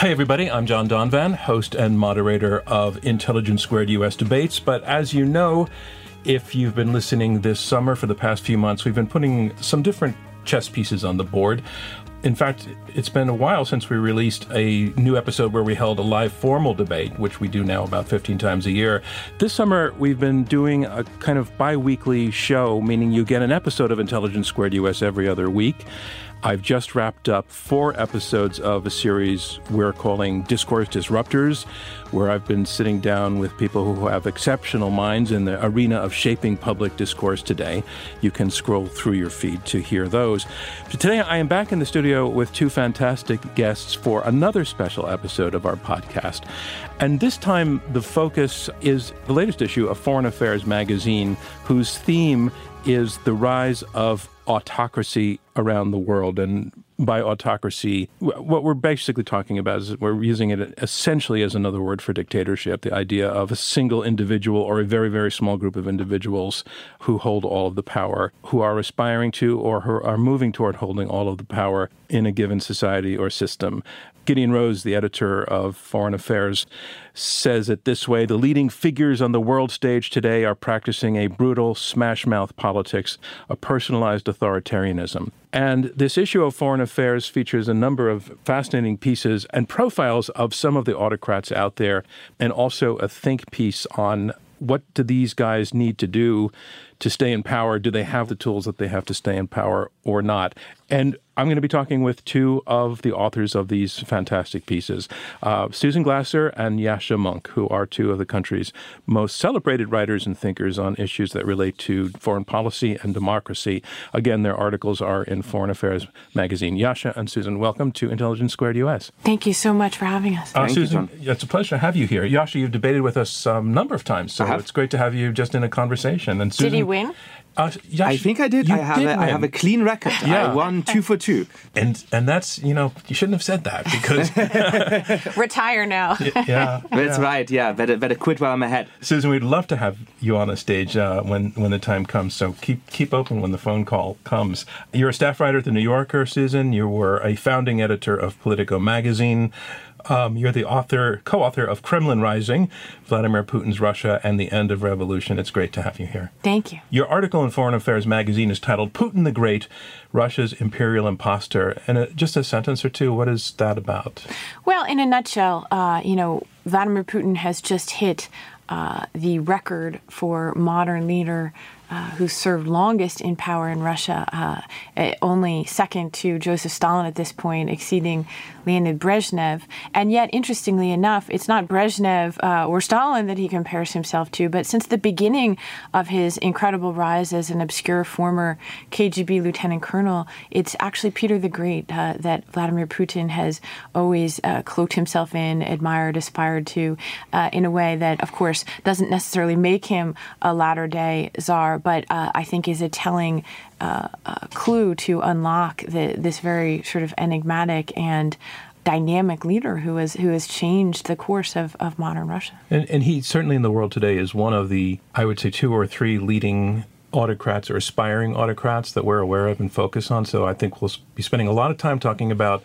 Hey, everybody, I'm John Donvan, host and moderator of Intelligence Squared US Debates. But as you know, if you've been listening this summer for the past few months, we've been putting some different chess pieces on the board. In fact, it's been a while since we released a new episode where we held a live formal debate, which we do now about 15 times a year. This summer, we've been doing a kind of bi weekly show, meaning you get an episode of Intelligence Squared US every other week. I've just wrapped up four episodes of a series we're calling Discourse Disruptors, where I've been sitting down with people who have exceptional minds in the arena of shaping public discourse today. You can scroll through your feed to hear those. But today, I am back in the studio with two fantastic guests for another special episode of our podcast. And this time, the focus is the latest issue of Foreign Affairs magazine, whose theme is the rise of autocracy around the world. And by autocracy, what we're basically talking about is we're using it essentially as another word for dictatorship the idea of a single individual or a very, very small group of individuals who hold all of the power, who are aspiring to or who are moving toward holding all of the power in a given society or system. Gideon Rose, the editor of Foreign Affairs, says it this way The leading figures on the world stage today are practicing a brutal smash mouth politics, a personalized authoritarianism. And this issue of Foreign Affairs features a number of fascinating pieces and profiles of some of the autocrats out there, and also a think piece on what do these guys need to do to stay in power? Do they have the tools that they have to stay in power or not? And I'm going to be talking with two of the authors of these fantastic pieces uh, Susan Glasser and Yascha Mounk, who are two of the country's most celebrated writers and thinkers on issues that relate to foreign policy and democracy. Again, their articles are in Foreign Affairs magazine. Yascha and Susan, welcome to Intelligence Squared US. Thank you so much for having us. Uh, Susan, you, it's a pleasure to have you here. Yascha, you've debated with us a um, number of times, so it's great to have you just in a conversation. And Susan, Did he win? Uh, I think I did. I have, did a, I have a clean record. Yeah. I won two for two. And and that's you know you shouldn't have said that because retire now. yeah, that's yeah. right. Yeah, better better quit while I'm ahead. Susan, we'd love to have you on a stage uh, when when the time comes. So keep keep open when the phone call comes. You're a staff writer at the New Yorker, Susan. You were a founding editor of Politico magazine. Um, you're the author, co-author of Kremlin Rising, Vladimir Putin's Russia and the End of Revolution. It's great to have you here. Thank you. Your article in Foreign Affairs magazine is titled "Putin the Great: Russia's Imperial Imposter. And uh, just a sentence or two, what is that about? Well, in a nutshell, uh, you know, Vladimir Putin has just hit uh, the record for modern leader uh, who served longest in power in Russia, uh, eh, only second to Joseph Stalin at this point, exceeding Leonid Brezhnev. And yet, interestingly enough, it's not Brezhnev uh, or Stalin that he compares himself to, but since the beginning of his incredible rise as an obscure former KGB lieutenant colonel, it's actually Peter the Great uh, that Vladimir Putin has always uh, cloaked himself in, admired, aspired to, in a way that, of course, doesn't necessarily make him a latter day czar but uh, I think is a telling uh, uh, clue to unlock the, this very sort of enigmatic and dynamic leader who has who has changed the course of, of modern Russia. And, and he certainly in the world today is one of the I would say two or three leading autocrats or aspiring autocrats that we're aware of and focus on. So I think we'll be spending a lot of time talking about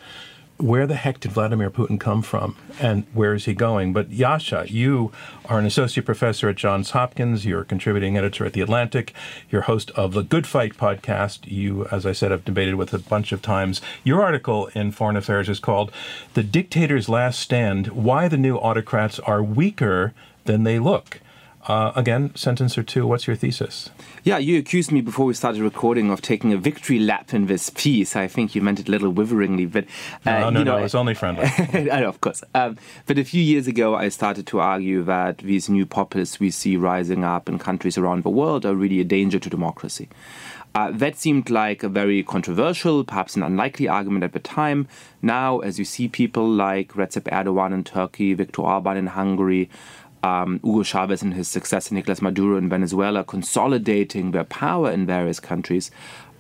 where the heck did Vladimir Putin come from and where is he going? But Yascha, you are an associate professor at Johns Hopkins. You're a contributing editor at The Atlantic. You're host of the Good Fight podcast. You, as I said, have debated with a bunch of times. Your article in Foreign Affairs is called The Dictator's Last Stand Why the New Autocrats Are Weaker Than They Look. Uh, again, sentence or two. What's your thesis? Yeah, you accused me before we started recording of taking a victory lap in this piece. I think you meant it a little witheringly, but uh, no, no, you know, no, it's only friendly. I know, of course. Um, but a few years ago, I started to argue that these new populists we see rising up in countries around the world are really a danger to democracy. Uh, that seemed like a very controversial, perhaps an unlikely argument at the time. Now, as you see people like Recep Erdogan in Turkey, Viktor Orban in Hungary, um, Hugo Chavez and his successor Nicolas Maduro in Venezuela consolidating their power in various countries,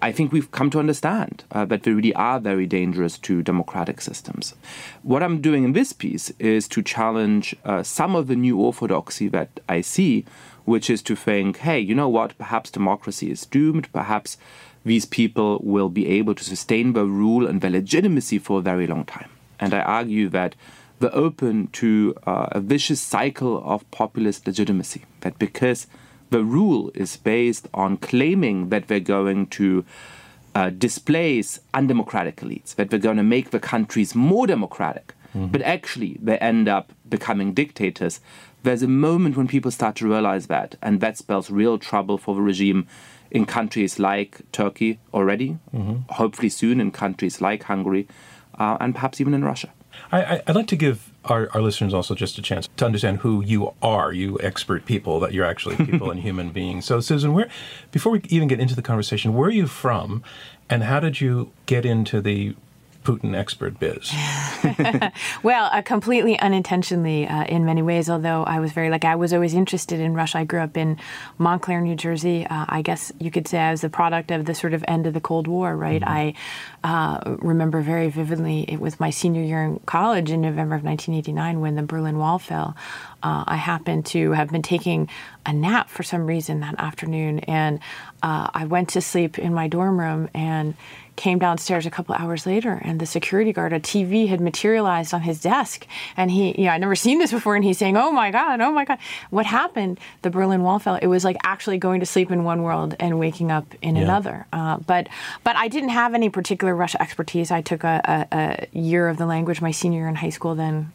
I think we've come to understand uh, that they really are very dangerous to democratic systems. What I'm doing in this piece is to challenge uh, some of the new orthodoxy that I see which is to think, hey, you know what, perhaps democracy is doomed, perhaps these people will be able to sustain their rule and their legitimacy for a very long time. And I argue that they're open to uh, a vicious cycle of populist legitimacy, that because the rule is based on claiming that they're going to uh, displace undemocratic elites, that they're going to make the countries more democratic, mm-hmm. but actually they end up becoming dictators there's a moment when people start to realize that, and that spells real trouble for the regime in countries like Turkey already, mm-hmm. hopefully soon in countries like Hungary, uh, and perhaps even in Russia. I, would like to give our, our, listeners also just a chance to understand who you are, you expert people, that you're actually people and human beings. So, Susan, where, before we even get into the conversation, where are you from, and how did you get into the Putin expert biz? well, uh, completely unintentionally uh, in many ways, although I was very like, I was always interested in Russia. I grew up in Montclair, New Jersey. Uh, I guess you could say I was the product of the sort of end of the Cold War, right? Mm-hmm. I uh, remember very vividly, it was my senior year in college in November of 1989 when the Berlin Wall fell. Uh, I happened to have been taking a nap for some reason that afternoon, and uh, I went to sleep in my dorm room and came downstairs a couple hours later and the security guard a tv had materialized on his desk. And he you know i'd never seen this before and he's saying oh my god oh my god. What happened the berlin wall fell. It was like actually going to sleep in one world and waking up in yeah. another. Uh, but but i didn't have any particular russia expertise. I took a, a, a year of the language my senior year in high school then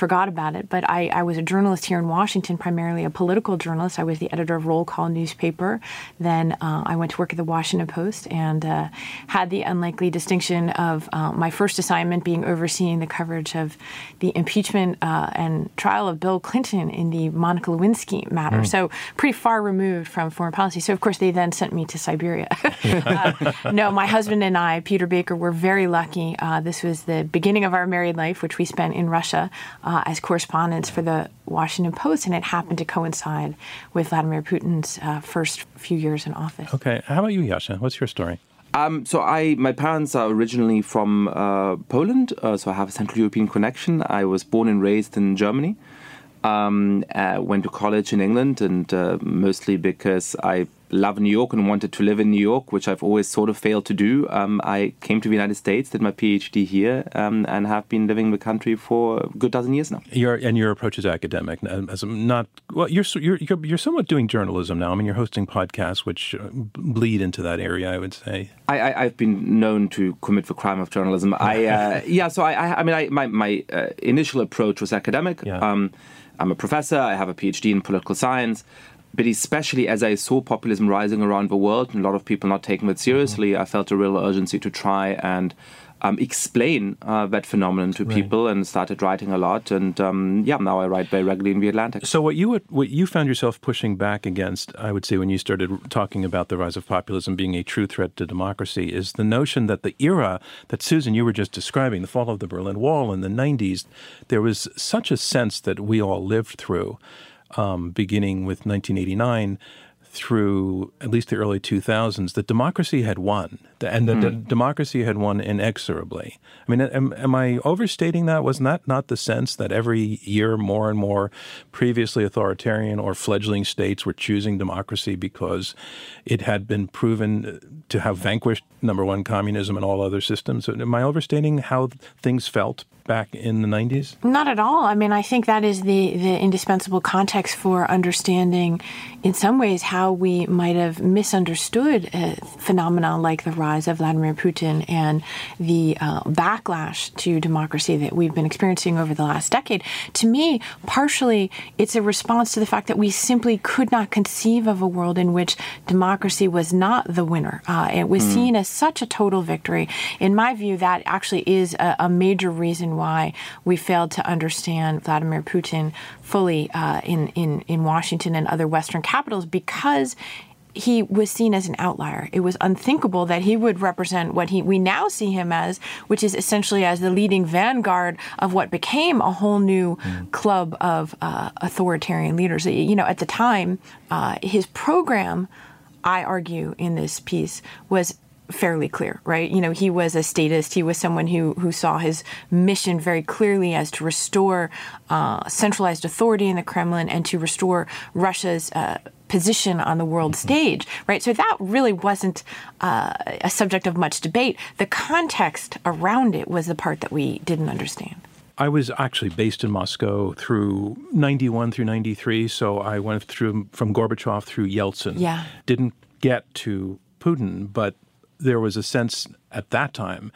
forgot about it. But I, I was a journalist here in Washington, primarily a political journalist. I was the editor of Roll Call newspaper. Then uh, I went to work at the Washington Post and uh, had the unlikely distinction of uh, my first assignment being overseeing the coverage of the impeachment uh, and trial of Bill Clinton in the Monica Lewinsky matter. Mm. So pretty far removed from foreign policy. So of course they then sent me to Siberia. Uh, no, my husband and I, Peter Baker, were very lucky. Uh, this was the beginning of our married life, which we spent in Russia uh, as correspondents for the Washington Post, and it happened to coincide with Vladimir Putin's uh, first few years in office. Okay, how about you, Yascha? What's your story? Um, so I, my parents are originally from uh, Poland, uh, so I have a Central European connection. I was born and raised in Germany. Um, uh, went to college in England, and uh, mostly because I love New York and wanted to live in New York, which I've always sort of failed to do. Um, I came to the United States, did my PhD here, um, and have been living in the country for a good dozen years now. Your and your approach is academic, as not well. You're you're you're somewhat doing journalism now. I mean, you're hosting podcasts which uh, bleed into that area. I would say. I, have been known to commit the crime of journalism. I uh, yeah. So I, I, I mean, I, my my uh, initial approach was academic. Yeah. Um, I'm a professor. I have a PhD in political science but especially as I saw populism rising around the world and a lot of people not taking it seriously, mm-hmm. I felt a real urgency to try and um, explain uh, that phenomenon to right. people and started writing a lot. And um, yeah, now I write very regularly in the Atlantic. So what you would, what you found yourself pushing back against, I would say, when you started talking about the rise of populism being a true threat to democracy, is the notion that the era that Susan you were just describing, the fall of the Berlin Wall in the '90s, there was such a sense that we all lived through um, beginning with 1989 through at least the early 2000s that democracy had won and that mm. democracy had won inexorably. I mean, am, am, I overstating that? Wasn't that not the sense that every year more and more previously authoritarian or fledgling states were choosing democracy because it had been proven to have vanquished, number one, communism and all other systems? Am I overstating how things felt back in the 90s? Not at all. I mean, I think that is the, the indispensable context for understanding, in some ways, how we might have misunderstood a phenomenon like the rise of Vladimir Putin and the uh, backlash to democracy that we've been experiencing over the last decade. To me, partially, it's a response to the fact that we simply could not conceive of a world in which democracy was not the winner. Uh, it was mm. seen as such a total victory. In my view, that actually is a, a major reason why we failed to understand Vladimir Putin fully uh, in, in, in Washington and other Western capitals because he was seen as an outlier. It was unthinkable that he would represent what he we now see him as, which is essentially as the leading vanguard of what became a whole new mm. club of uh, authoritarian leaders. You know, at the time, uh, his program, I argue in this piece, was fairly clear, right? You know, he was a statist. He was someone who who saw his mission very clearly as to restore uh, centralized authority in the Kremlin and to restore Russia's. Uh, position on the world mm-hmm. stage, right? So that really wasn't uh, a subject of much debate. The context around it was the part that we didn't understand. I was actually based in Moscow through 91 through 93. So I went through from Gorbachev through Yeltsin. Yeah. Didn't get to Putin, but there was a sense at that time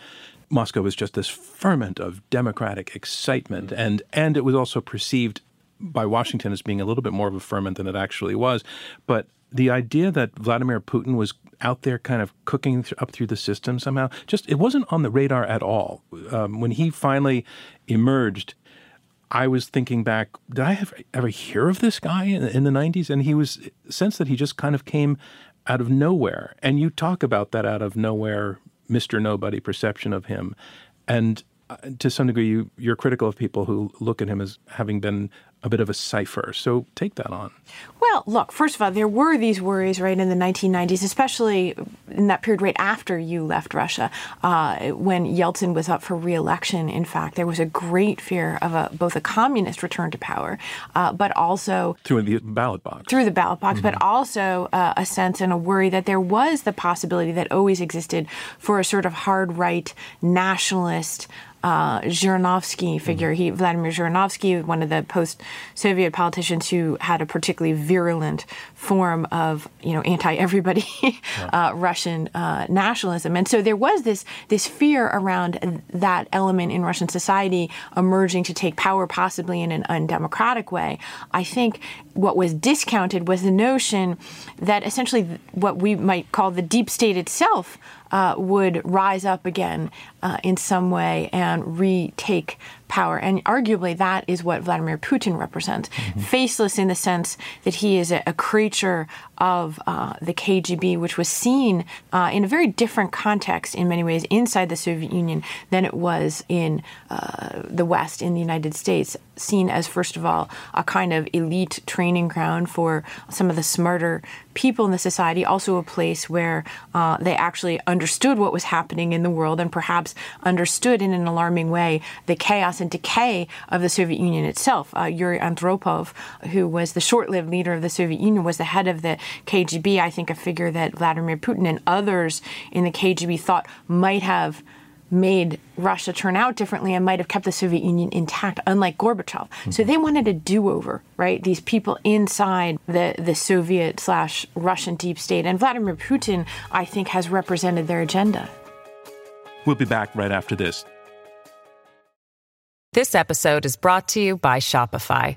Moscow was just this ferment of democratic excitement, and and it was also perceived by Washington as being a little bit more of a ferment than it actually was. But the idea that Vladimir Putin was out there kind of cooking th- up through the system somehow, just it wasn't on the radar at all. Um, when he finally emerged, I was thinking back, did I ever, ever hear of this guy in, in the 90s? And he was, sense that he just kind of came out of nowhere. And you talk about that out of nowhere, Mr. Nobody perception of him. And uh, to some degree, you, you're critical of people who look at him as having been a bit of a cipher. So take that on. Well, look, first of all, there were these worries right in the 1990s, especially in that period right after you left Russia, uh, when Yeltsin was up for re-election. In fact, there was a great fear of a, both a communist return to power, uh, but also through the ballot box. Through the ballot box, mm-hmm. but also uh, a sense and a worry that there was the possibility that always existed for a sort of hard right nationalist uh, Zhirinovsky figure. Mm-hmm. He Vladimir Zhirinovsky, one of the post-Soviet politicians who had a particularly virulent form of you know anti-everybody yeah. uh, Russian uh, nationalism, and so there was this this fear around that element in Russian society emerging to take power, possibly in an undemocratic way. I think what was discounted was the notion that essentially what we might call the deep state itself uh, would rise up again uh, in some way and retake power. And arguably, that is what Vladimir Putin represents. Mm-hmm. Faceless in the sense that he is a, a creature of uh, the KGB, which was seen uh, in a very different context in many ways inside the Soviet Union than it was in uh, the West, in the United States. Seen as, first of all, a kind of elite training ground for some of the smarter people in the society, also a place where uh, they actually understood what was happening in the world and perhaps understood in an alarming way the chaos and decay of the Soviet Union itself. Uh, Yuri Andropov, who was the short lived leader of the Soviet Union, was the head of the KGB. I think a figure that Vladimir Putin and others in the KGB thought might have made Russia turn out differently and might have kept the Soviet Union intact, unlike Gorbachev. Mm-hmm. So they wanted a do-over, right? These people inside the, the Soviet slash Russian deep state. And Vladimir Putin, I think, has represented their agenda. We'll be back right after this. This episode is brought to you by Shopify.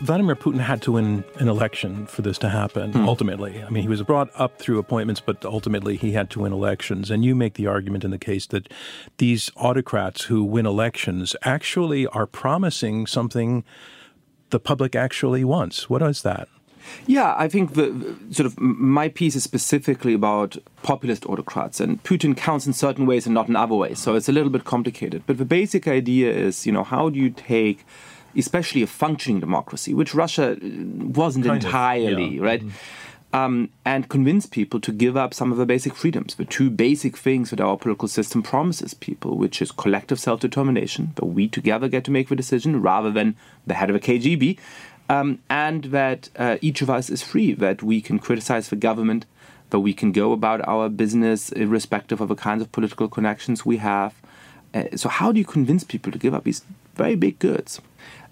Vladimir Putin had to win an election for this to happen, hmm. ultimately. I mean, he was brought up through appointments, but ultimately he had to win elections. And you make the argument in the case that these autocrats who win elections actually are promising something the public actually wants. What is that? Yeah, I think the sort of my piece is specifically about populist autocrats, and Putin counts in certain ways and not in other ways. So it's a little bit complicated. But the basic idea is, you know, how do you take especially a functioning democracy, which Russia uh, wasn't kind entirely, yeah. right? Mm-hmm. Um, and convince people to give up some of the basic freedoms, the two basic things that our political system promises people, which is collective self determination, that we together get to make the decision rather than the head of a KGB, um, and that uh, each of us is free, that we can criticize the government, that we can go about our business irrespective of the kinds of political connections we have. Uh, so, how do you convince people to give up these very big goods?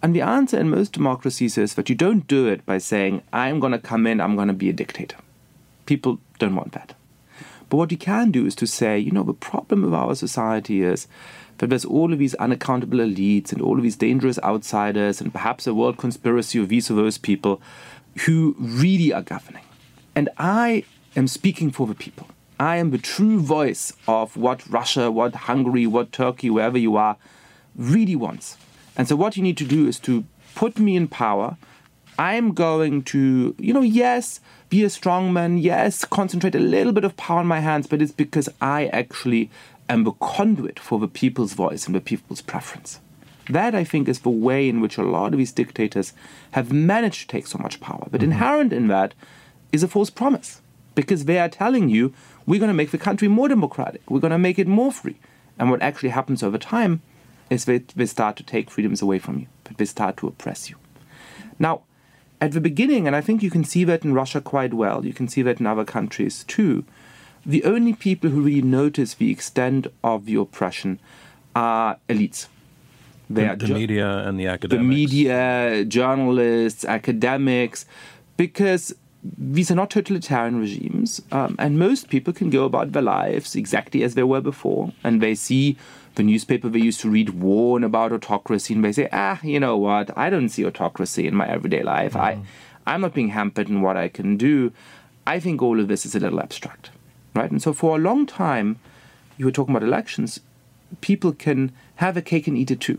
And the answer in most democracies is that you don't do it by saying, I'm going to come in, I'm going to be a dictator. People don't want that. But what you can do is to say, you know, the problem of our society is that there's all of these unaccountable elites and all of these dangerous outsiders and perhaps a world conspiracy of these or those people who really are governing. And I am speaking for the people. I am the true voice of what Russia, what Hungary, what Turkey, wherever you are, really wants. And so what you need to do is to put me in power. I'm going to, you know, yes, be a strongman, yes, concentrate a little bit of power in my hands, but it's because I actually am the conduit for the people's voice and the people's preference. That, I think, is the way in which a lot of these dictators have managed to take so much power. But mm-hmm. inherent in that is a false promise because they are telling you, we're going to make the country more democratic, we're going to make it more free. And what actually happens over time is they, they start to take freedoms away from you, but they start to oppress you. Now, at the beginning, and I think you can see that in Russia quite well, you can see that in other countries too, the only people who really notice the extent of the oppression are elites. They the, are the ju- media and the academics. The media, journalists, academics, because these are not totalitarian regimes, um, and most people can go about their lives exactly as they were before, and they see the newspaper they used to read warn about autocracy, and they say, ah, you know what, I don't see autocracy in my everyday life. Mm-hmm. I, I'm not being hampered in what I can do. I think all of this is a little abstract, right? And so for a long time, you were talking about elections, people can have a cake and eat it too.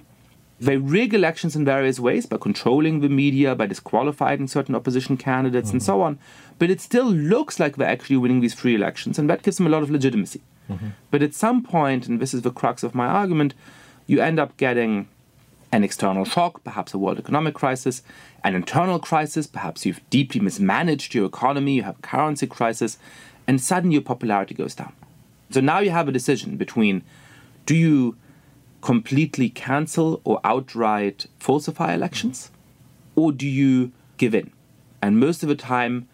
They rig elections in various ways by controlling the media, by disqualifying certain opposition candidates, mm-hmm. and so on. But it still looks like they're actually winning these free elections, and that gives them a lot of legitimacy. Mm-hmm. But at some point, and this is the crux of my argument, you end up getting an external shock, perhaps a world economic crisis, an internal crisis, perhaps you've deeply mismanaged your economy, you have a currency crisis, and suddenly your popularity goes down. So now you have a decision between do you completely cancel or outright falsify elections? Or do you give in? And most of the time,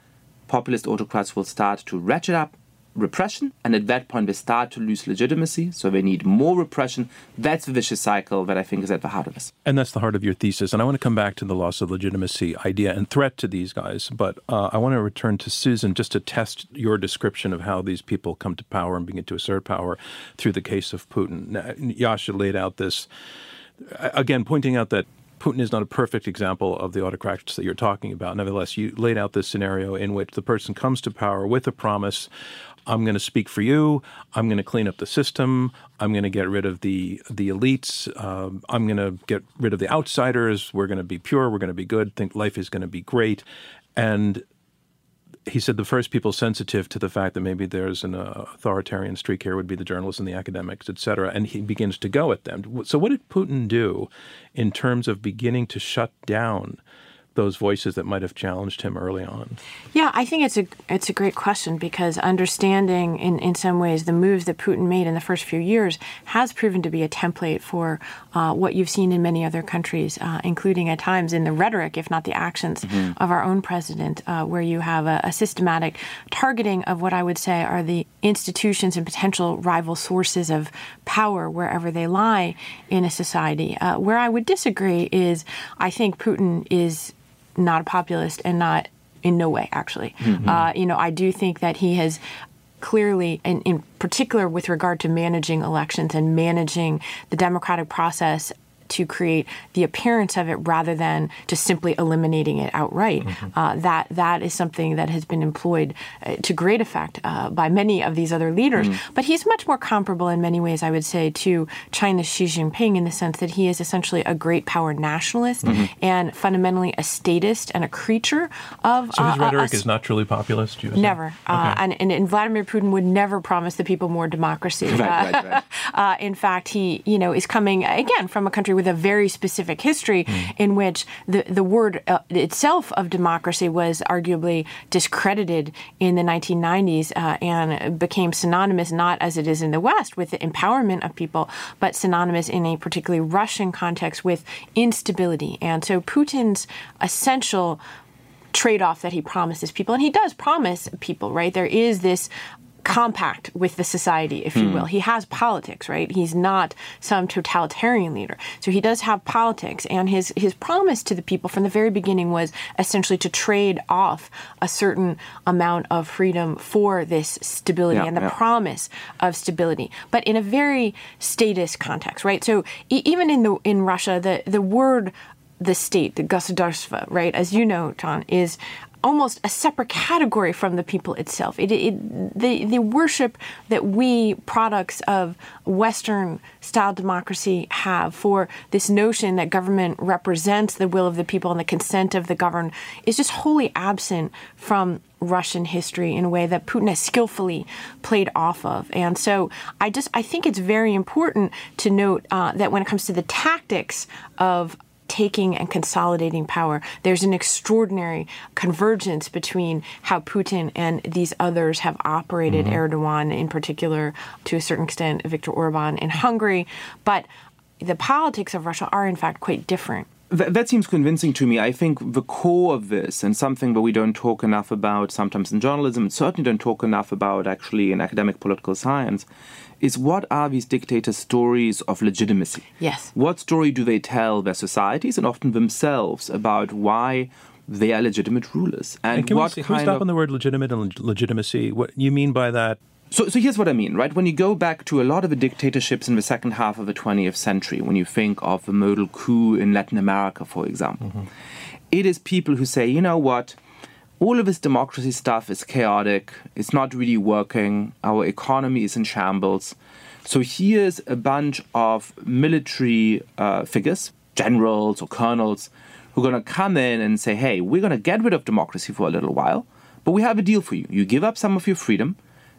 populist autocrats will start to ratchet up repression, and at that point, they start to lose legitimacy. So they need more repression. That's the vicious cycle that I think is at the heart of this. And that's the heart of your thesis. And I want to come back to the loss of legitimacy idea and threat to these guys. But uh, I want to return to Susan just to test your description of how these people come to power and begin to assert power through the case of Putin. Now, Yascha laid out this again, pointing out that Putin is not a perfect example of the autocrats that you're talking about. Nevertheless, you laid out this scenario in which the person comes to power with a promise I'm going to speak for you. I'm going to clean up the system. I'm going to get rid of the the elites. Uh, I'm going to get rid of the outsiders. We're going to be pure. We're going to be good. Think life is going to be great. And he said the first people sensitive to the fact that maybe there's an uh, authoritarian streak here would be the journalists and the academics, et cetera. And he begins to go at them. So, what did Putin do in terms of beginning to shut down those voices that might have challenged him early on? Yeah, I think it's a it's a great question because understanding in, in some ways the moves that Putin made in the first few years has proven to be a template for uh, what you've seen in many other countries, uh, including at times in the rhetoric, if not the actions, mm-hmm. of our own president, uh, where you have a, a, systematic targeting of what I would say are the institutions and potential rival sources of power wherever they lie in a society. Uh, where I would disagree is I think Putin is not a populist and not in no way actually. Mm-hmm. Uh, you know, I do think that he has clearly, and in particular with regard to managing elections and managing the democratic process to create the appearance of it rather than just simply eliminating it outright. Mm-hmm. Uh, that that is something that has been employed uh, to great effect uh, by many of these other leaders. Mm-hmm. But he's much more comparable in many ways, I would say, to China's Xi Jinping in the sense that he is essentially a great power nationalist mm-hmm. and fundamentally a statist and a creature of. So his uh, rhetoric is not truly populist. You never, uh, okay. and, and, and, Vladimir Putin would never promise the people more democracy. right, right, right. in fact, he you know is coming again from a country with a very specific history mm. in which the, the word uh, itself of democracy was arguably discredited in the 1990s uh, and became synonymous, not as it is in the West, with the empowerment of people, but synonymous in a particularly Russian context with instability. And so Putin's essential trade off that he promises people, and he does promise people, right? There is this compact with the society, if you hmm. will. He has politics, right? He's not some totalitarian leader. So he does have politics, and his his promise to the people from the very beginning was essentially to trade off a certain amount of freedom for this stability yeah, and the yeah. promise of stability, but in a very statist context, right? So e- even in the in Russia, the the word the state, the государство, right? As you know, John, is almost a separate category from the people itself. It, it, the, the worship that we, products of Western style democracy, have for this notion that government represents the will of the people and the consent of the governed is just wholly absent from Russian history in a way that Putin has skillfully played off of. And so I just I think it's very important to note uh, that when it comes to the tactics of taking and consolidating power, there's an extraordinary convergence between how Putin and these others have operated, mm-hmm. Erdogan in particular, to a certain extent, Viktor Orban in Hungary. But the politics of Russia are in fact quite different. Th- that seems convincing to me. I think the core of this, and something that we don't talk enough about sometimes in journalism, and certainly don't talk enough about actually in academic political science, is what are these dictators' stories of legitimacy? Yes. What story do they tell their societies and often themselves about why they are legitimate rulers? And, And can we, what can we stop of on the word legitimate and leg- legitimacy? What you mean by that? So, so here's what I mean, right? When you go back to a lot of the dictatorships in the second half of the 20th century, when you think of the modal coup in Latin America, for example, it is people who say, you know what? All of this democracy stuff is chaotic. It's not really working. Our economy is in shambles. So here's a bunch of military uh, figures, generals or colonels, who are going to come in and say, hey, we're going to get rid of democracy for a little while, but we have a deal for you. You give up some of your freedom,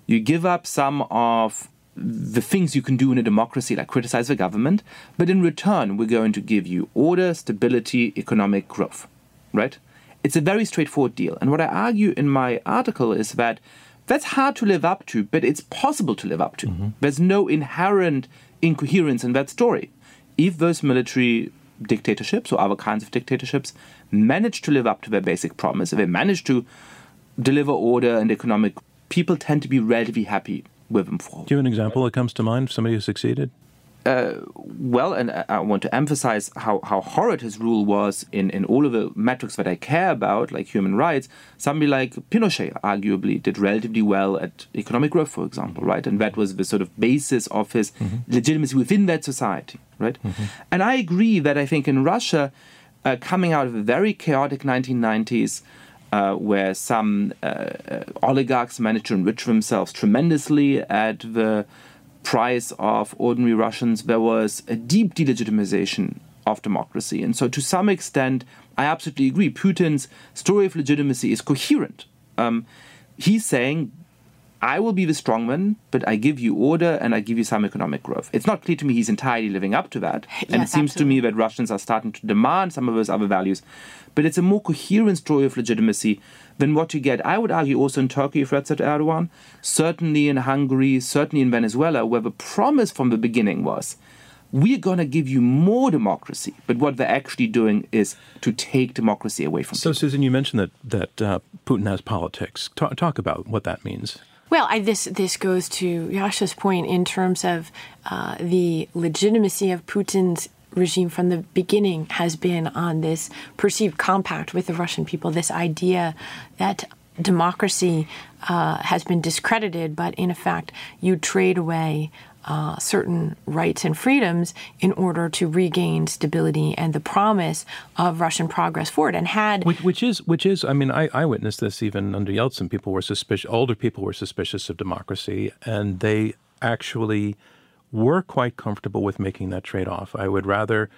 you give up some of the things you can do in a democracy, like criticize the government, but in return, we're going to give you order, stability, economic growth, right? It's a very straightforward deal. And what I argue in my article is that that's hard to live up to, but it's possible to live up to. Mm-hmm. There's no inherent incoherence in that story. If those military dictatorships or other kinds of dictatorships manage to live up to their basic promise, if they manage to deliver order and economic, people tend to be relatively happy with them for. Do you have an example that comes to mind? Somebody who succeeded? Uh, well, and I- I want to emphasize how, how horrid his rule was in, in all of the metrics that I care about, like human rights. Somebody like Pinochet arguably did relatively well at economic growth, for example, mm-hmm. right? And that was the sort of basis of his mm-hmm. legitimacy within that society, right? Mm-hmm. And I agree that I think in Russia, uh, coming out of a very chaotic 1990s, uh, where some uh, uh, oligarchs managed to enrich themselves tremendously at the price of ordinary Russians, there was a deep delegitimization of democracy. And so, to some extent, I absolutely agree. Putin's story of legitimacy is coherent. Um, he's saying, I will be the strongman, but I give you order and I give you some economic growth. It's not clear to me he's entirely living up to that. and it Yes, seems to me that Russians are starting to demand some of those other values. But it's a more coherent story of legitimacy than what you get, I would argue, also in Turkey with Recep Erdogan, certainly in Hungary, certainly in Venezuela, where the promise from the beginning was we're going to give you more democracy. But what they're actually doing is to take democracy away from So, people. Susan, you mentioned that that uh, Putin has politics. Talk, talk about what that means. Well, I, this this goes to Yascha's point in terms of uh, the legitimacy of Putin's regime from the beginning has been on this perceived compact with the Russian people. This idea that democracy uh, has been discredited, but in effect, you trade away. Uh, certain rights and freedoms in order to regain stability and the promise of Russian progress forward. And had Which, which is, which is. I mean, I, I witnessed this even under Yeltsin. People were suspicious. Older people were suspicious of democracy, and they actually were quite comfortable with making that trade-off. I would rather.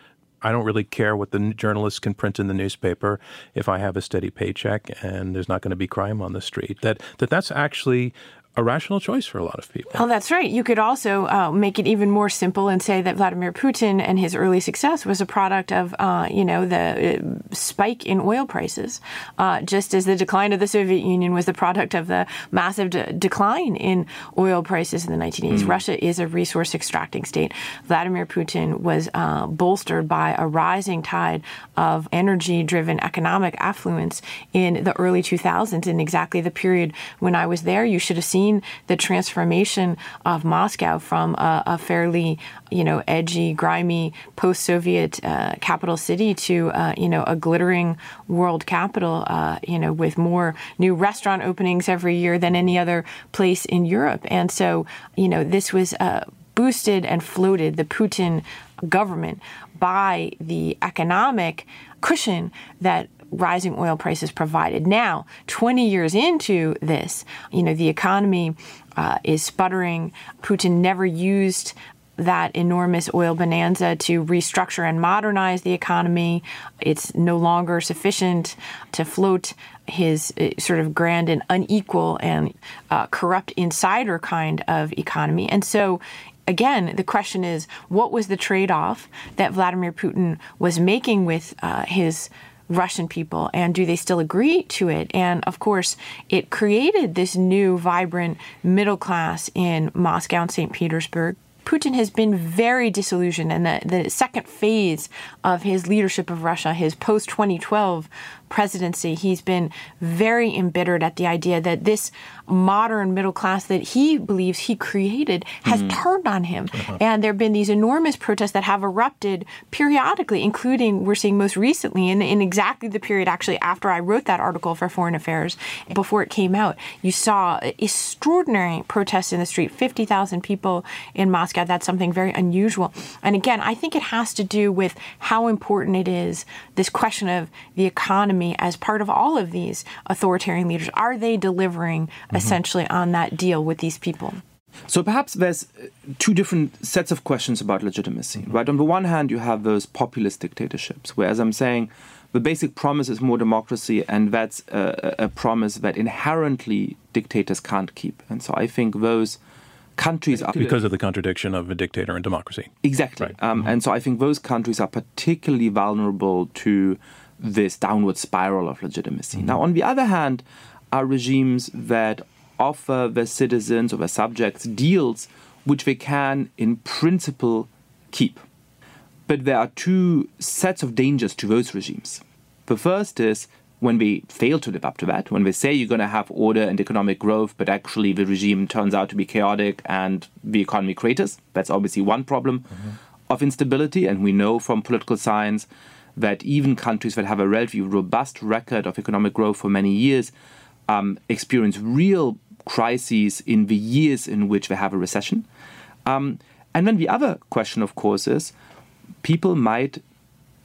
I don't really care what the journalists can print in the newspaper if I have a steady paycheck and there's not going to be crime on the street. That that that's actually a rational choice for a lot of people. Oh, that's right. You could also uh, make it even more simple and say that Vladimir Putin and his early success was a product of, uh, you know, the uh, spike in oil prices, uh, just as the decline of the Soviet Union was the product of the massive de- decline in oil prices in the 1980s. Russia is a resource extracting state. Vladimir Putin was uh, bolstered by a rising tide of energy-driven economic affluence in the early 2000s, in exactly the period when I was there. You should have seen seen the transformation of Moscow from a, a fairly, you know, edgy, grimy post-Soviet uh, capital city to, uh, you know, a glittering world capital, uh, you know, with more new restaurant openings every year than any other place in Europe. And so, you know, this was uh, boosted and floated the Putin government by the economic cushion that rising oil prices provided. Now, 20 years into this, you know, the economy uh, is sputtering. Putin never used that enormous oil bonanza to restructure and modernize the economy. It's no longer sufficient to float his uh, sort of grand and unequal and uh, corrupt insider kind of economy. And so again, the question is what was the trade off that Vladimir Putin was making with uh, his Russian people, and do they still agree to it? And of course, it created this new, vibrant middle class in Moscow and St. Petersburg. Putin has been very disillusioned, and the, the second phase of his leadership of Russia, his post 2012 presidency, he's been very embittered at the idea that this modern middle class that he believes he created has mm. turned on him. Uh-huh. And there have been these enormous protests that have erupted periodically, including we're seeing most recently in, in exactly the period actually after I wrote that article for Foreign Affairs, before it came out. You saw extraordinary protests in the street, 50,000 people in Moscow. That's something very unusual. And again, I think it has to do with how important it is this question of the economy economy as part of all of these authoritarian leaders? Are they delivering mm-hmm. essentially on that deal with these people? So perhaps there's uh, two different sets of questions about legitimacy, mm-hmm. right? On the one hand, you have those populist dictatorships, where, as I'm saying, the basic promise is more democracy, and that's a, a promise that inherently dictators can't keep. And so I think those countries are because of the contradiction of a dictator and democracy. Exactly, right. um, mm-hmm. and so I think those countries are particularly vulnerable to this downward spiral of legitimacy. Mm-hmm. Now, on the other hand, are regimes that offer their citizens or their subjects deals which they can, in principle, keep. But there are two sets of dangers to those regimes. The first is when they fail to live up to that, when they say you're going to have order and economic growth, but actually the regime turns out to be chaotic and the economy craters. That's obviously one problem mm-hmm. of instability, and we know from political science that even countries that have a relatively robust record of economic growth for many years um, experience real crises in the years in which they have a recession. Um, and then the other question, of course, is people might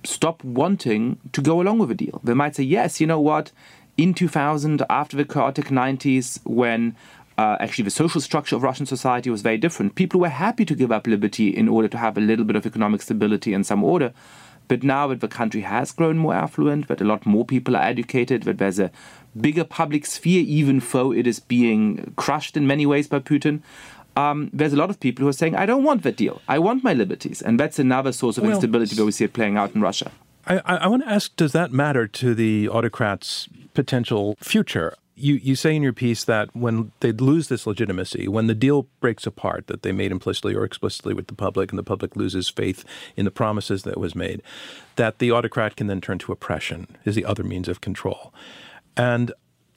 stop wanting to go along with a deal. They might say, yes, you know what, in 2000, after the chaotic 90s, when uh, actually the social structure of Russian society was very different, people were happy to give up liberty in order to have a little bit of economic stability and some order. But now that the country has grown more affluent, that a lot more people are educated, that there's a bigger public sphere, even though it is being crushed in many ways by Putin, um, there's a lot of people who are saying, I don't want that deal. I want my liberties. And that's another source of well, instability where we see it playing out in Russia. I, I want to ask Does that matter to the autocrats' potential future? You, you say in your piece that when they lose this legitimacy, when the deal breaks apart that they made implicitly or explicitly with the public, and the public loses faith in the promises that was made, that the autocrat can then turn to oppression is the other means of control. And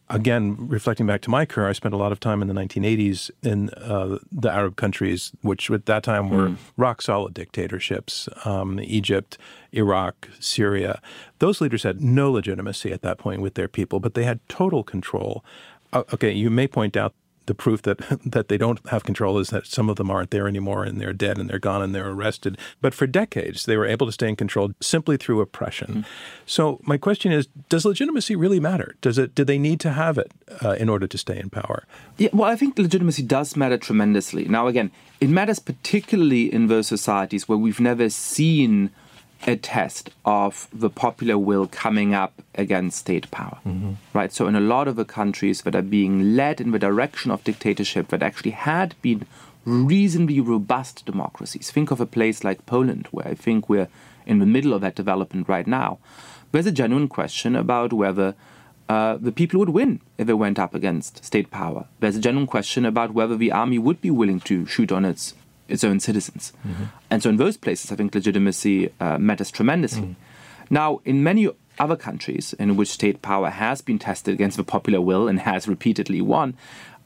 again, reflecting back to my career, I spent a lot of time in the 1980s in uh, the Arab countries, which at that time were mm. rock solid dictatorships um, Egypt, Iraq, Syria. Those leaders had no legitimacy at that point with their people, but they had total control. Uh, okay, you may point out the proof that that they don't have control is that some of them aren't there anymore and they're dead and they're gone and they're arrested. But for decades, they were able to stay in control simply through oppression. Mm-hmm. So my question is: Does legitimacy really matter? Does it? Do they need to have it uh, in order to stay in power? Yeah, well, I think legitimacy does matter tremendously. Now, again, it matters particularly in those societies where we've never seen a test of the popular will coming up against state power. Mm-hmm. Right? So, in a lot of the countries that are being led in the direction of dictatorship that actually had been reasonably robust democracies, think of a place like Poland, where I think we're in the middle of that development right now. There's a genuine question about whether uh, the people would win if they went up against state power. There's a genuine question about whether the army would be willing to shoot on its its own citizens. Mm-hmm. And so in those places, I think legitimacy uh, matters tremendously. Mm. Now, in many other countries in which state power has been tested against the popular will and has repeatedly won,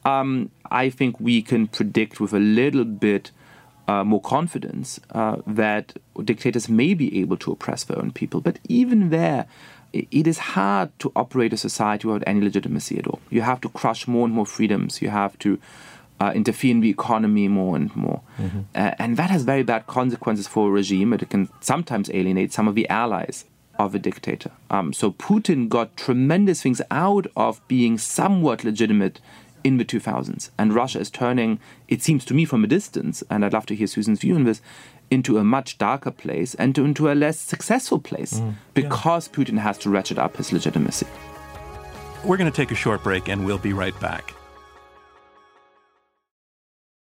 um, I think we can predict with a little bit uh, more confidence uh, that dictators may be able to oppress their own people. But even there, it is hard to operate a society without any legitimacy at all. You have to crush more and more freedoms. You have to uh, interfere in the economy more and more. Mm-hmm. Uh, and that has very bad consequences for a regime. It can sometimes alienate some of the allies of a dictator. Um, so Putin got tremendous things out of being somewhat legitimate in the 2000s. And Russia is turning, it seems to me from a distance, and I'd love to hear Susan's view on this, into a much darker place and into a less successful place mm, because yeah. Putin has to ratchet up his legitimacy. We're going to take a short break and we'll be right back.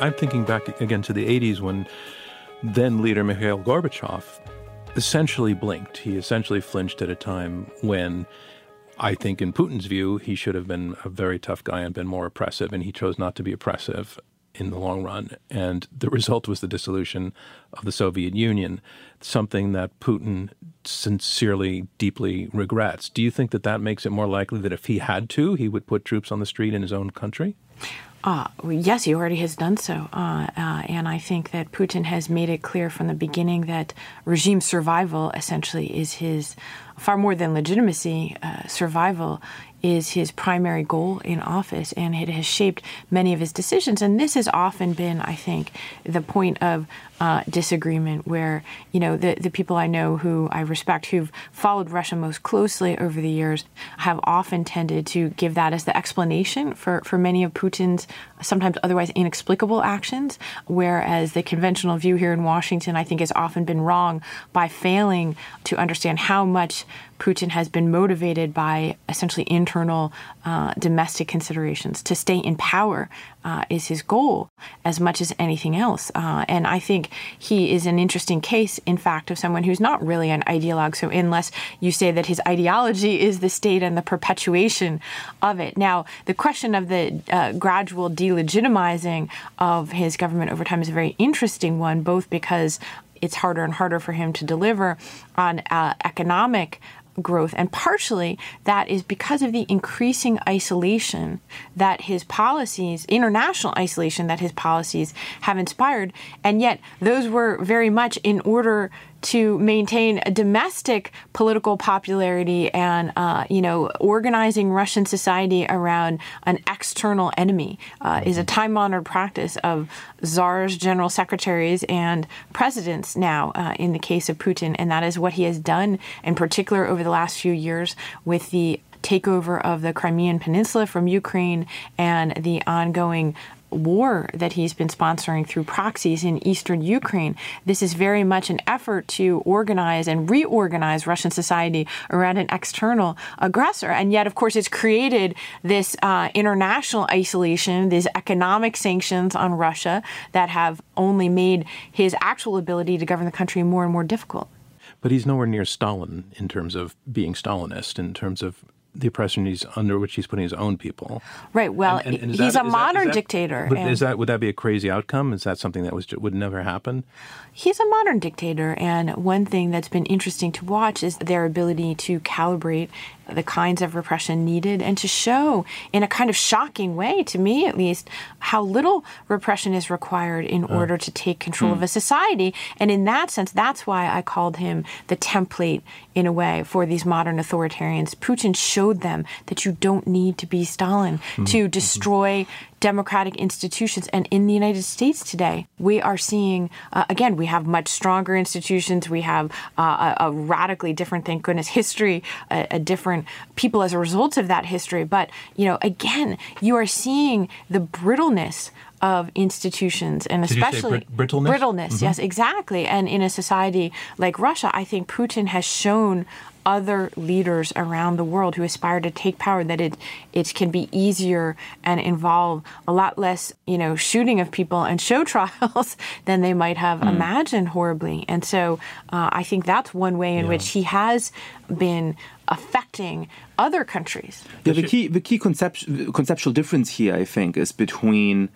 I'm thinking back again to the 80s when then leader Mikhail Gorbachev essentially blinked. He essentially flinched at a time when I think, in Putin's view, he should have been a very tough guy and been more oppressive, and he chose not to be oppressive in the long run. And the result was the dissolution of the Soviet Union, something that Putin sincerely, deeply regrets. Do you think that that makes it more likely that if he had to, he would put troops on the street in his own country? Uh, yes, he already has done so. Uh, uh, and I think that Putin has made it clear from the beginning that regime survival essentially is his, far more than legitimacy, uh, survival is his primary goal in office, and it has shaped many of his decisions. And this has often been, I think, the point of uh, disagreement where, you know, the, the people I know who I respect who've followed Russia most closely over the years have often tended to give that as the explanation for, for many of Putin's sometimes otherwise inexplicable actions, whereas the conventional view here in Washington, I think, has often been wrong by failing to understand how much Putin has been motivated by essentially internal uh, domestic considerations. To stay in power uh, is his goal as much as anything else. Uh, and I think he is an interesting case, in fact, of someone who's not really an ideologue. So, unless you say that his ideology is the state and the perpetuation of it. Now, the question of the uh, gradual delegitimizing of his government over time is a very interesting one, both because it's harder and harder for him to deliver on uh, economic growth. And partially that is because of the increasing isolation that his policies, international isolation that his policies have inspired. And yet, those were very much in order to maintain a domestic political popularity and, uh, you know, organizing Russian society around an external enemy uh, is a time honored practice of czars, general secretaries, and presidents now uh, in the case of Putin. And that is what he has done, in particular, over the last few years with the takeover of the Crimean Peninsula from Ukraine and the ongoing war that he's been sponsoring through proxies in eastern Ukraine. This is very much an effort to organize and reorganize Russian society around an external aggressor. And yet, of course, it's created this uh, international isolation, these economic sanctions on Russia that have only made his actual ability to govern the country more and more difficult. But he's nowhere near Stalin in terms of being Stalinist, in terms of the oppression he's under which he's putting his own people. Right. Well, and, and he's that, a modern that, dictator. But is that would that be a crazy outcome? Is that something that was would never happen? He's a modern dictator, and one thing that's been interesting to watch is their ability to calibrate the kinds of repression needed and to show in a kind of shocking way to me at least how little repression is required in order to take control of a society. And in that sense that's why I called him the template in a way for these modern authoritarians. Putin showed them that you don't need to be Stalin mm-hmm. to destroy democratic institutions. And in the United States today, we are seeing, uh, again, we have much stronger institutions. We have uh, a, a, radically different, thank goodness, history, a, a, different people as a result of that history. But, you know, again, you are seeing the brittleness of institutions and especially brit- brittleness. Brittleness, mm-hmm. yes, exactly. And in a society like Russia, I think Putin has shown other leaders around the world who aspire to take power that it it can be easier and involve a lot less, you know, shooting of people and show trials than they might have mm. imagined horribly. And so uh, I think that's one way in yeah. which he has been affecting other countries. Yeah, the key the key concept, conceptual difference here, I think, is between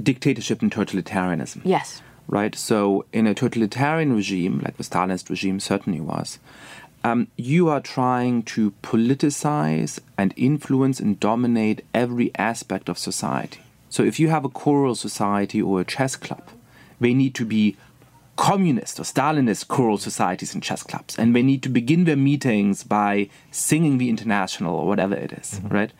dictatorship and totalitarianism. Yes. Right. So in a totalitarian regime, like the Stalinist regime certainly was, um, you are trying to politicize and influence and dominate every aspect of society. So if you have a choral society or a chess club, they need to be communist or Stalinist choral societies and chess clubs, and they need to begin their meetings by singing the international or whatever it is, mm-hmm. right?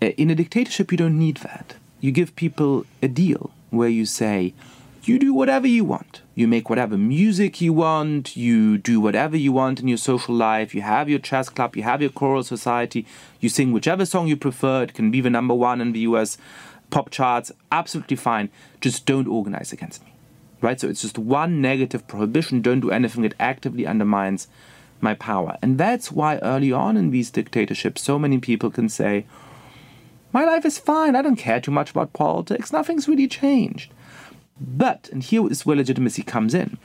Uh, in a dictatorship, you don't need that. You give people a deal where you say, you do whatever you want. You make whatever music you want, you do whatever you want in your social life, you have your chess club, you have your choral society, you sing whichever song you prefer, it can be the number one in the US pop charts, absolutely fine. Just don't organize against me right? So it's just one negative prohibition. Don't do anything that actively undermines my power. And that's why early on in these dictatorships, so many people can say, my life is fine. I don't care too much about politics. Nothing's really changed. But, and here is where legitimacy comes in,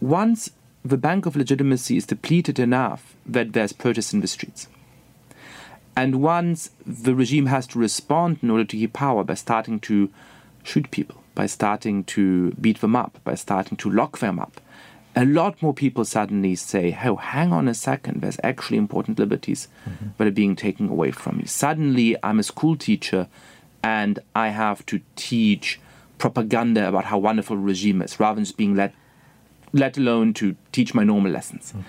once the bank of legitimacy is depleted enough that there's protest in the streets, and once the regime has to respond in order to keep power by starting to shoot people, by starting to beat them up, by starting to lock them up, a lot more people suddenly say, oh, hang on a second, there's actually important liberties mm-hmm. that are being taken away from me. Suddenly, I'm a school teacher and I have to teach propaganda about how wonderful the regime is rather than just being let, let alone to teach my normal lessons. Mm-hmm.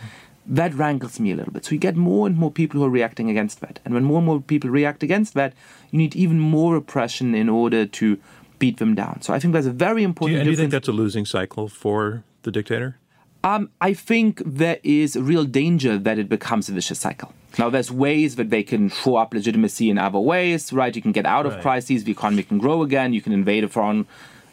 That rankles me a little bit. So you get more and more people who are reacting against that. And when more and more people react against that, you need even more oppression in order to beat them down. So I think that's a very important. Do you, do you think that's a losing cycle for the dictator? Um, I think there is a real danger that it becomes a vicious cycle. Now, there's ways that they can show up legitimacy in other ways, right? You can get out of crises, the economy can grow again, you can invade a foreign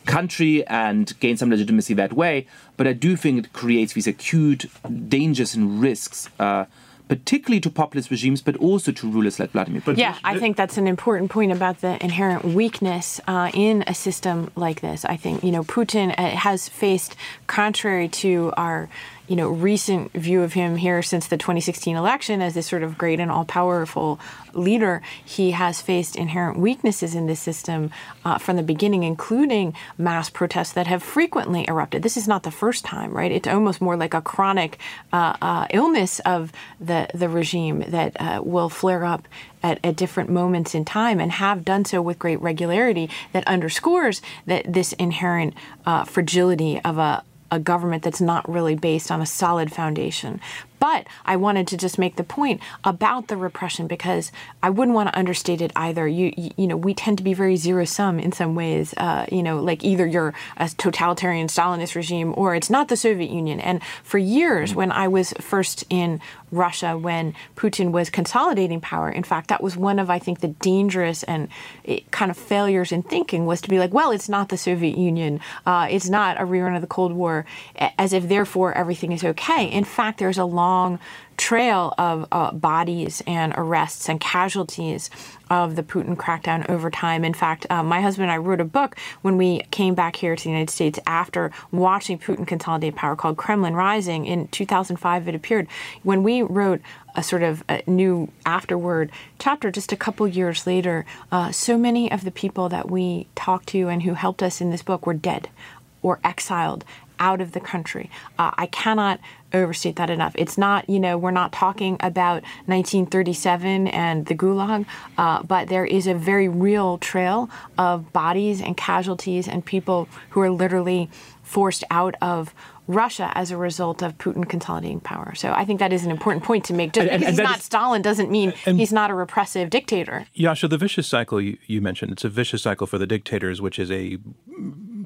country and gain some legitimacy that way. But I do think it creates these acute dangers and risks. Uh, particularly to populist regimes, but also to rulers like Vladimir Putin. Yeah, I think that's an important point about the inherent weakness uh, in a system like this. I think, you know, Putin uh, has faced, contrary to our you know, recent view of him here since the 2016 election as this sort of great and all powerful leader, he has faced inherent weaknesses in this system uh, from the beginning, including mass protests that have frequently erupted. This is not the first time, right? It's almost more like a chronic uh, uh, illness of the, the regime that uh, will flare up at, at, different moments in time and have done so with great regularity that underscores that this inherent uh, fragility of a a government that's not really based on a solid foundation. But I wanted to just make the point about the repression because I wouldn't want to understate it either. You, you, know, we tend to be very zero sum in some ways. Uh, you know, like either you're a totalitarian Stalinist regime or it's not the Soviet Union. And for years, when I was first in Russia, when Putin was consolidating power, in fact, that was one of I think the dangerous and eh, kind of failures in thinking was to be like, well, it's not the Soviet Union, uh, it's not a rerun of the Cold War, as if therefore everything is okay. In fact, there's a long long trail of uh, bodies and arrests and casualties of the Putin crackdown over time. In fact, uh, my husband and I wrote a book when we came back here to the United States after watching Putin consolidate power called Kremlin Rising. In 2005, it appeared. When we wrote a sort of a new afterword chapter just a couple years later, uh, so many of the people that we talked to and who helped us in this book were dead or exiled out of the country. Uh, I cannot overstate that enough. It's not, you know, we're not talking about 1937 and the Gulag, uh, but there is a very real trail of bodies and casualties and people who are literally forced out of Russia as a result of Putin consolidating power. So I think that is an important point to make. Just and, because and, and he's not is, Stalin doesn't mean he's not a repressive dictator. Yascha, the vicious cycle you, you mentioned, it's a vicious cycle for the dictators, which is a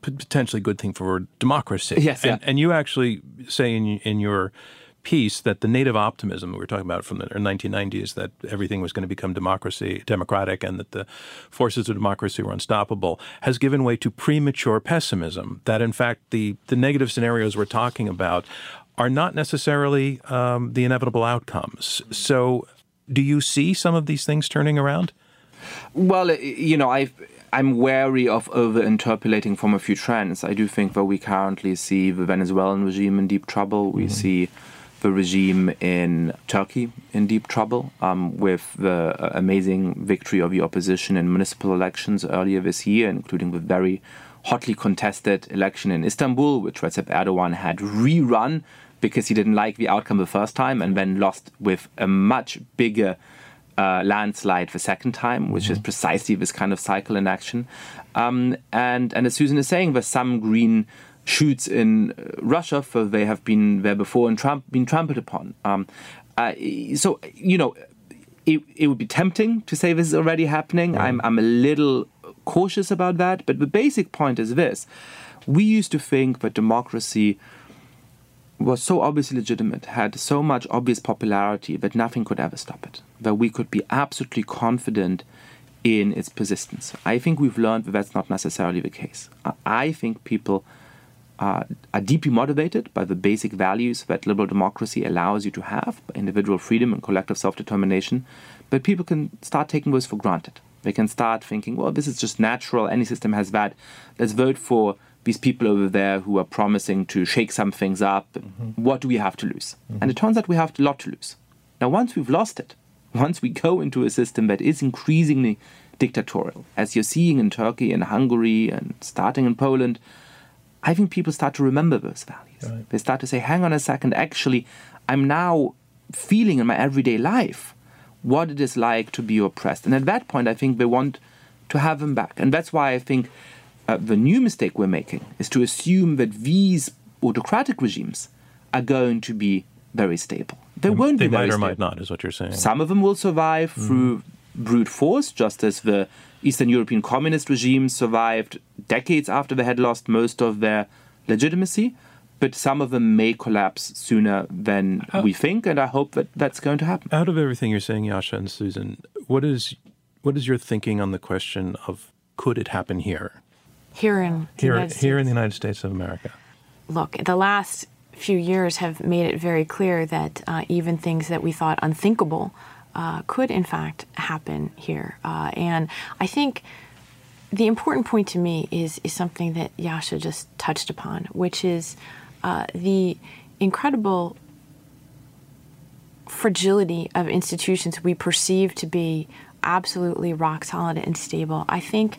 potentially good thing for democracy. Yes, and, yeah. and you actually say in in your piece that the native optimism we were talking about from the 1990s that everything was going to become democracy democratic and that the forces of democracy were unstoppable has given way to premature pessimism that in fact the the negative scenarios we're talking about are not necessarily um, the inevitable outcomes. So, do you see some of these things turning around? Well, you know, I I'm wary of over interpolating from a few trends. I do think that we currently see the Venezuelan regime in deep trouble. We mm-hmm. see the regime in Turkey in deep trouble um, with the uh, amazing victory of the opposition in municipal elections earlier this year, including the very hotly contested election in Istanbul, which Recep Erdogan had rerun because he didn't like the outcome the first time and then lost with a much bigger uh, landslide the second time, which mm-hmm. is precisely this kind of cycle in action. Um, and, and as Susan is saying, there's some green shoots in Russia, for they have been there before and tramp- been trampled upon. Um, uh, so, you know, it, it would be tempting to say this is already happening. I'm, I'm a little cautious about that. But the basic point is this we used to think that democracy was so obviously legitimate, had so much obvious popularity that nothing could ever stop it, that we could be absolutely confident in its persistence. I think we've learned that that's not necessarily the case. I think people are, are deeply motivated by the basic values that liberal democracy allows you to have individual freedom and collective self determination, but people can start taking those for granted. They can start thinking, well, this is just natural, any system has that. Let's vote for these people over there who are promising to shake some things up. Mm-hmm. What do we have to lose? Mm-hmm. And it turns out we have a lot to lose. Now, once we've lost it, once we go into a system that is increasingly dictatorial, as you're seeing in Turkey and Hungary and starting in Poland, I think people start to remember those values. Right. They start to say, hang on a second, actually, I'm now feeling in my everyday life what it is like to be oppressed. And at that point, I think they want to have them back. And that's why I think uh, the new mistake we're making is to assume that these autocratic regimes are going to be very stable. They, they won't they be very might or stable. might not, is what you're saying. Some of them will survive mm. through brute force, just as the Eastern European communist regimes survived decades after they had lost most of their legitimacy. But some of them may collapse sooner than we think, and I hope that that's going to happen. Out of everything you're saying, Yascha and Susan, what is what is your thinking on the question of could it happen here? Here in here, here in the United States of America. Look, the last few years have made it very clear that uh, even things that we thought unthinkable uh, could, in fact, happen here. Uh, and I think the important point to me is is something that Yascha just touched upon, which is uh, the incredible fragility of institutions we perceive to be absolutely rock solid and stable. I think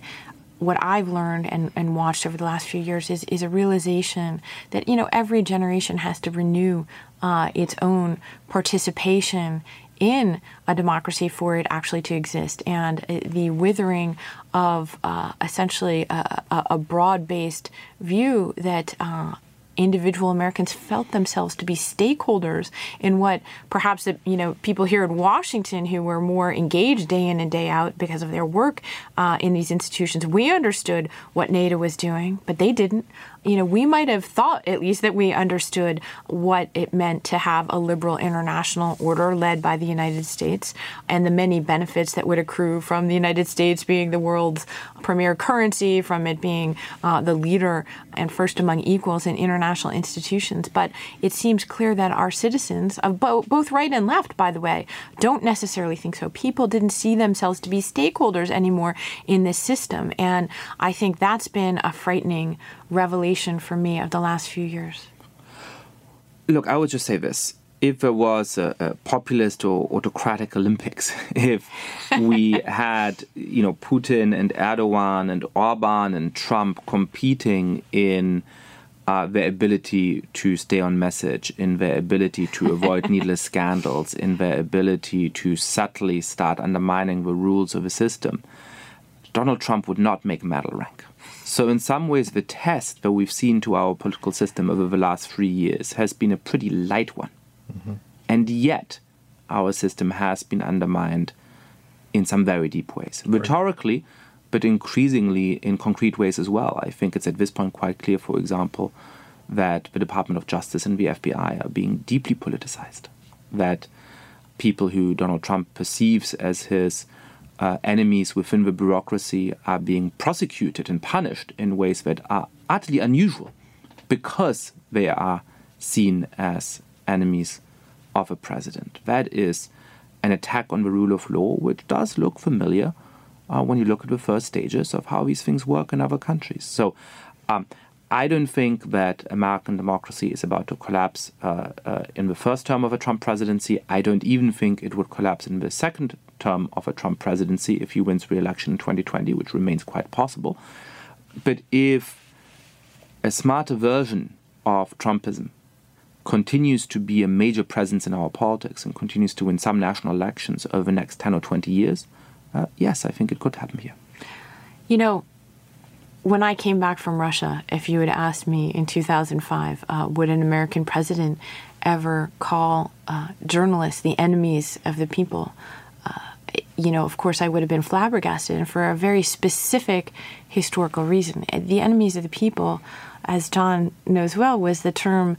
what I've learned and, and watched over the last few years is, is a realization that, you know, every generation has to renew uh, its own participation in a democracy for it actually to exist. And uh, the withering of uh, essentially a, a broad based view that uh, individual Americans felt themselves to be stakeholders in what perhaps you know people here in Washington who were more engaged day in and day out because of their work uh, in these institutions. We understood what NATO was doing, but they didn't you know, we might have thought at least that we understood what it meant to have a liberal international order led by the United States and the many benefits that would accrue from the United States being the world's premier currency, from it being uh, the leader and first among equals in international institutions. But it seems clear that our citizens, of bo- both right and left, by the way, don't necessarily think so. People didn't see themselves to be stakeholders anymore in this system. And I think that's been a frightening revelation for me of the last few years? Look, I would just say this. If it was a, a populist or autocratic Olympics, if we had, you know, Putin and Erdogan and Orban and Trump competing in uh, their ability to stay on message, in their ability to avoid needless scandals, in their ability to subtly start undermining the rules of the system, Donald Trump would not make medal rank. So, in some ways, the test that we've seen to our political system over the last three years has been a pretty light one. Mm-hmm. And yet, our system has been undermined in some very deep ways. Right. Rhetorically, but increasingly in concrete ways as well. I think it's at this point quite clear, for example, that the Department of Justice and the FBI are being deeply politicized. That people who Donald Trump perceives as his uh, enemies within the bureaucracy are being prosecuted and punished in ways that are utterly unusual because they are seen as enemies of a president. That is an attack on the rule of law, which does look familiar uh, when you look at the first stages of how these things work in other countries. So um, I don't think that American democracy is about to collapse uh, uh, in the first term of a Trump presidency. I don't even think it would collapse in the second term of a Trump presidency if he wins re-election in 2020, which remains quite possible. But if a smarter version of Trumpism continues to be a major presence in our politics and continues to win some national elections over the next 10 or 20 years, uh, yes, I think it could happen here. You know, when I came back from Russia, if you had asked me in 2005, uh, would an American president ever call uh, journalists the enemies of the people? You know, of course, I would have been flabbergasted, and for a very specific historical reason. The enemies of the people, as John knows well, was the term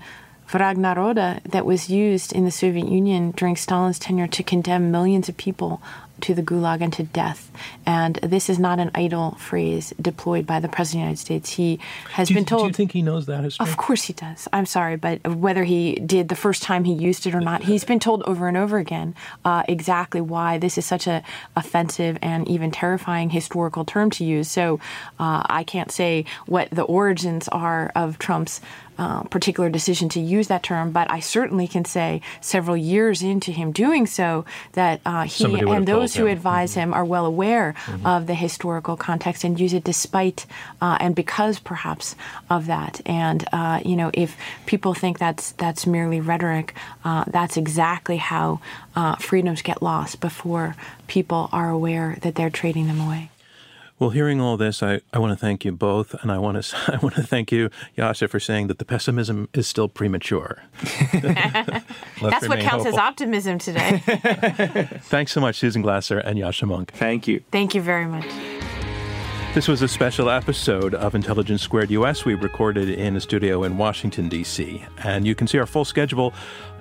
Vrag Naroda that was used in the Soviet Union during Stalin's tenure to condemn millions of people to the gulag and to death. And this is not an idle phrase deployed by the President of the United States. He has do been told. Do you think he knows that history? Of course he does. I'm sorry, but whether he did the first time he used it or not, he's been told over and over again uh, exactly why this is such a offensive and even terrifying historical term to use. So uh, I can't say what the origins are of Trump's uh, particular decision to use that term, but I certainly can say several years into him doing so that uh, he and those who advise mm-hmm. him are well aware mm-hmm. of the historical context and use it despite uh, and because perhaps of that. And uh, you know, if people think that's that's merely rhetoric, uh, that's exactly how uh, freedoms get lost before people are aware that they're trading them away. Well, hearing all this, I, I want to thank you both, and I want to I want to thank you, Yascha, for saying that the pessimism is still premature. That's what counts hopeful. as optimism today. Thanks so much, Susan Glasser and Yascha Mounk. Thank you. Thank you very much. This was a special episode of Intelligence Squared US. We recorded in a studio in Washington, D.C. And you can see our full schedule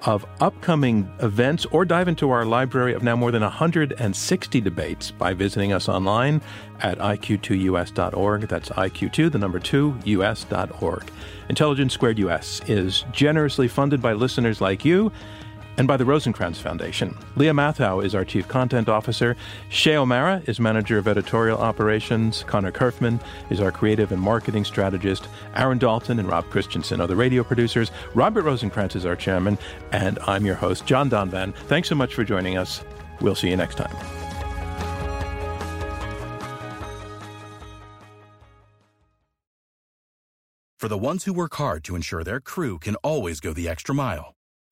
of upcoming events or dive into our library of now more than 160 debates by visiting us online at iq2us.org. That's iq2, the number 2, us.org. Intelligence Squared US is generously funded by listeners like you and by the Rosenkranz Foundation. Lia Matthow is our Chief Content Officer. Shay O'Mara is Manager of Editorial Operations. Connor Kerfman is our Creative and Marketing Strategist. Aaron Dalton and Rob Christensen are the radio producers. Robert Rosenkranz is our Chairman. And I'm your host, John Donvan. Thanks so much for joining us. We'll see you next time. For the ones who work hard to ensure their crew can always go the extra mile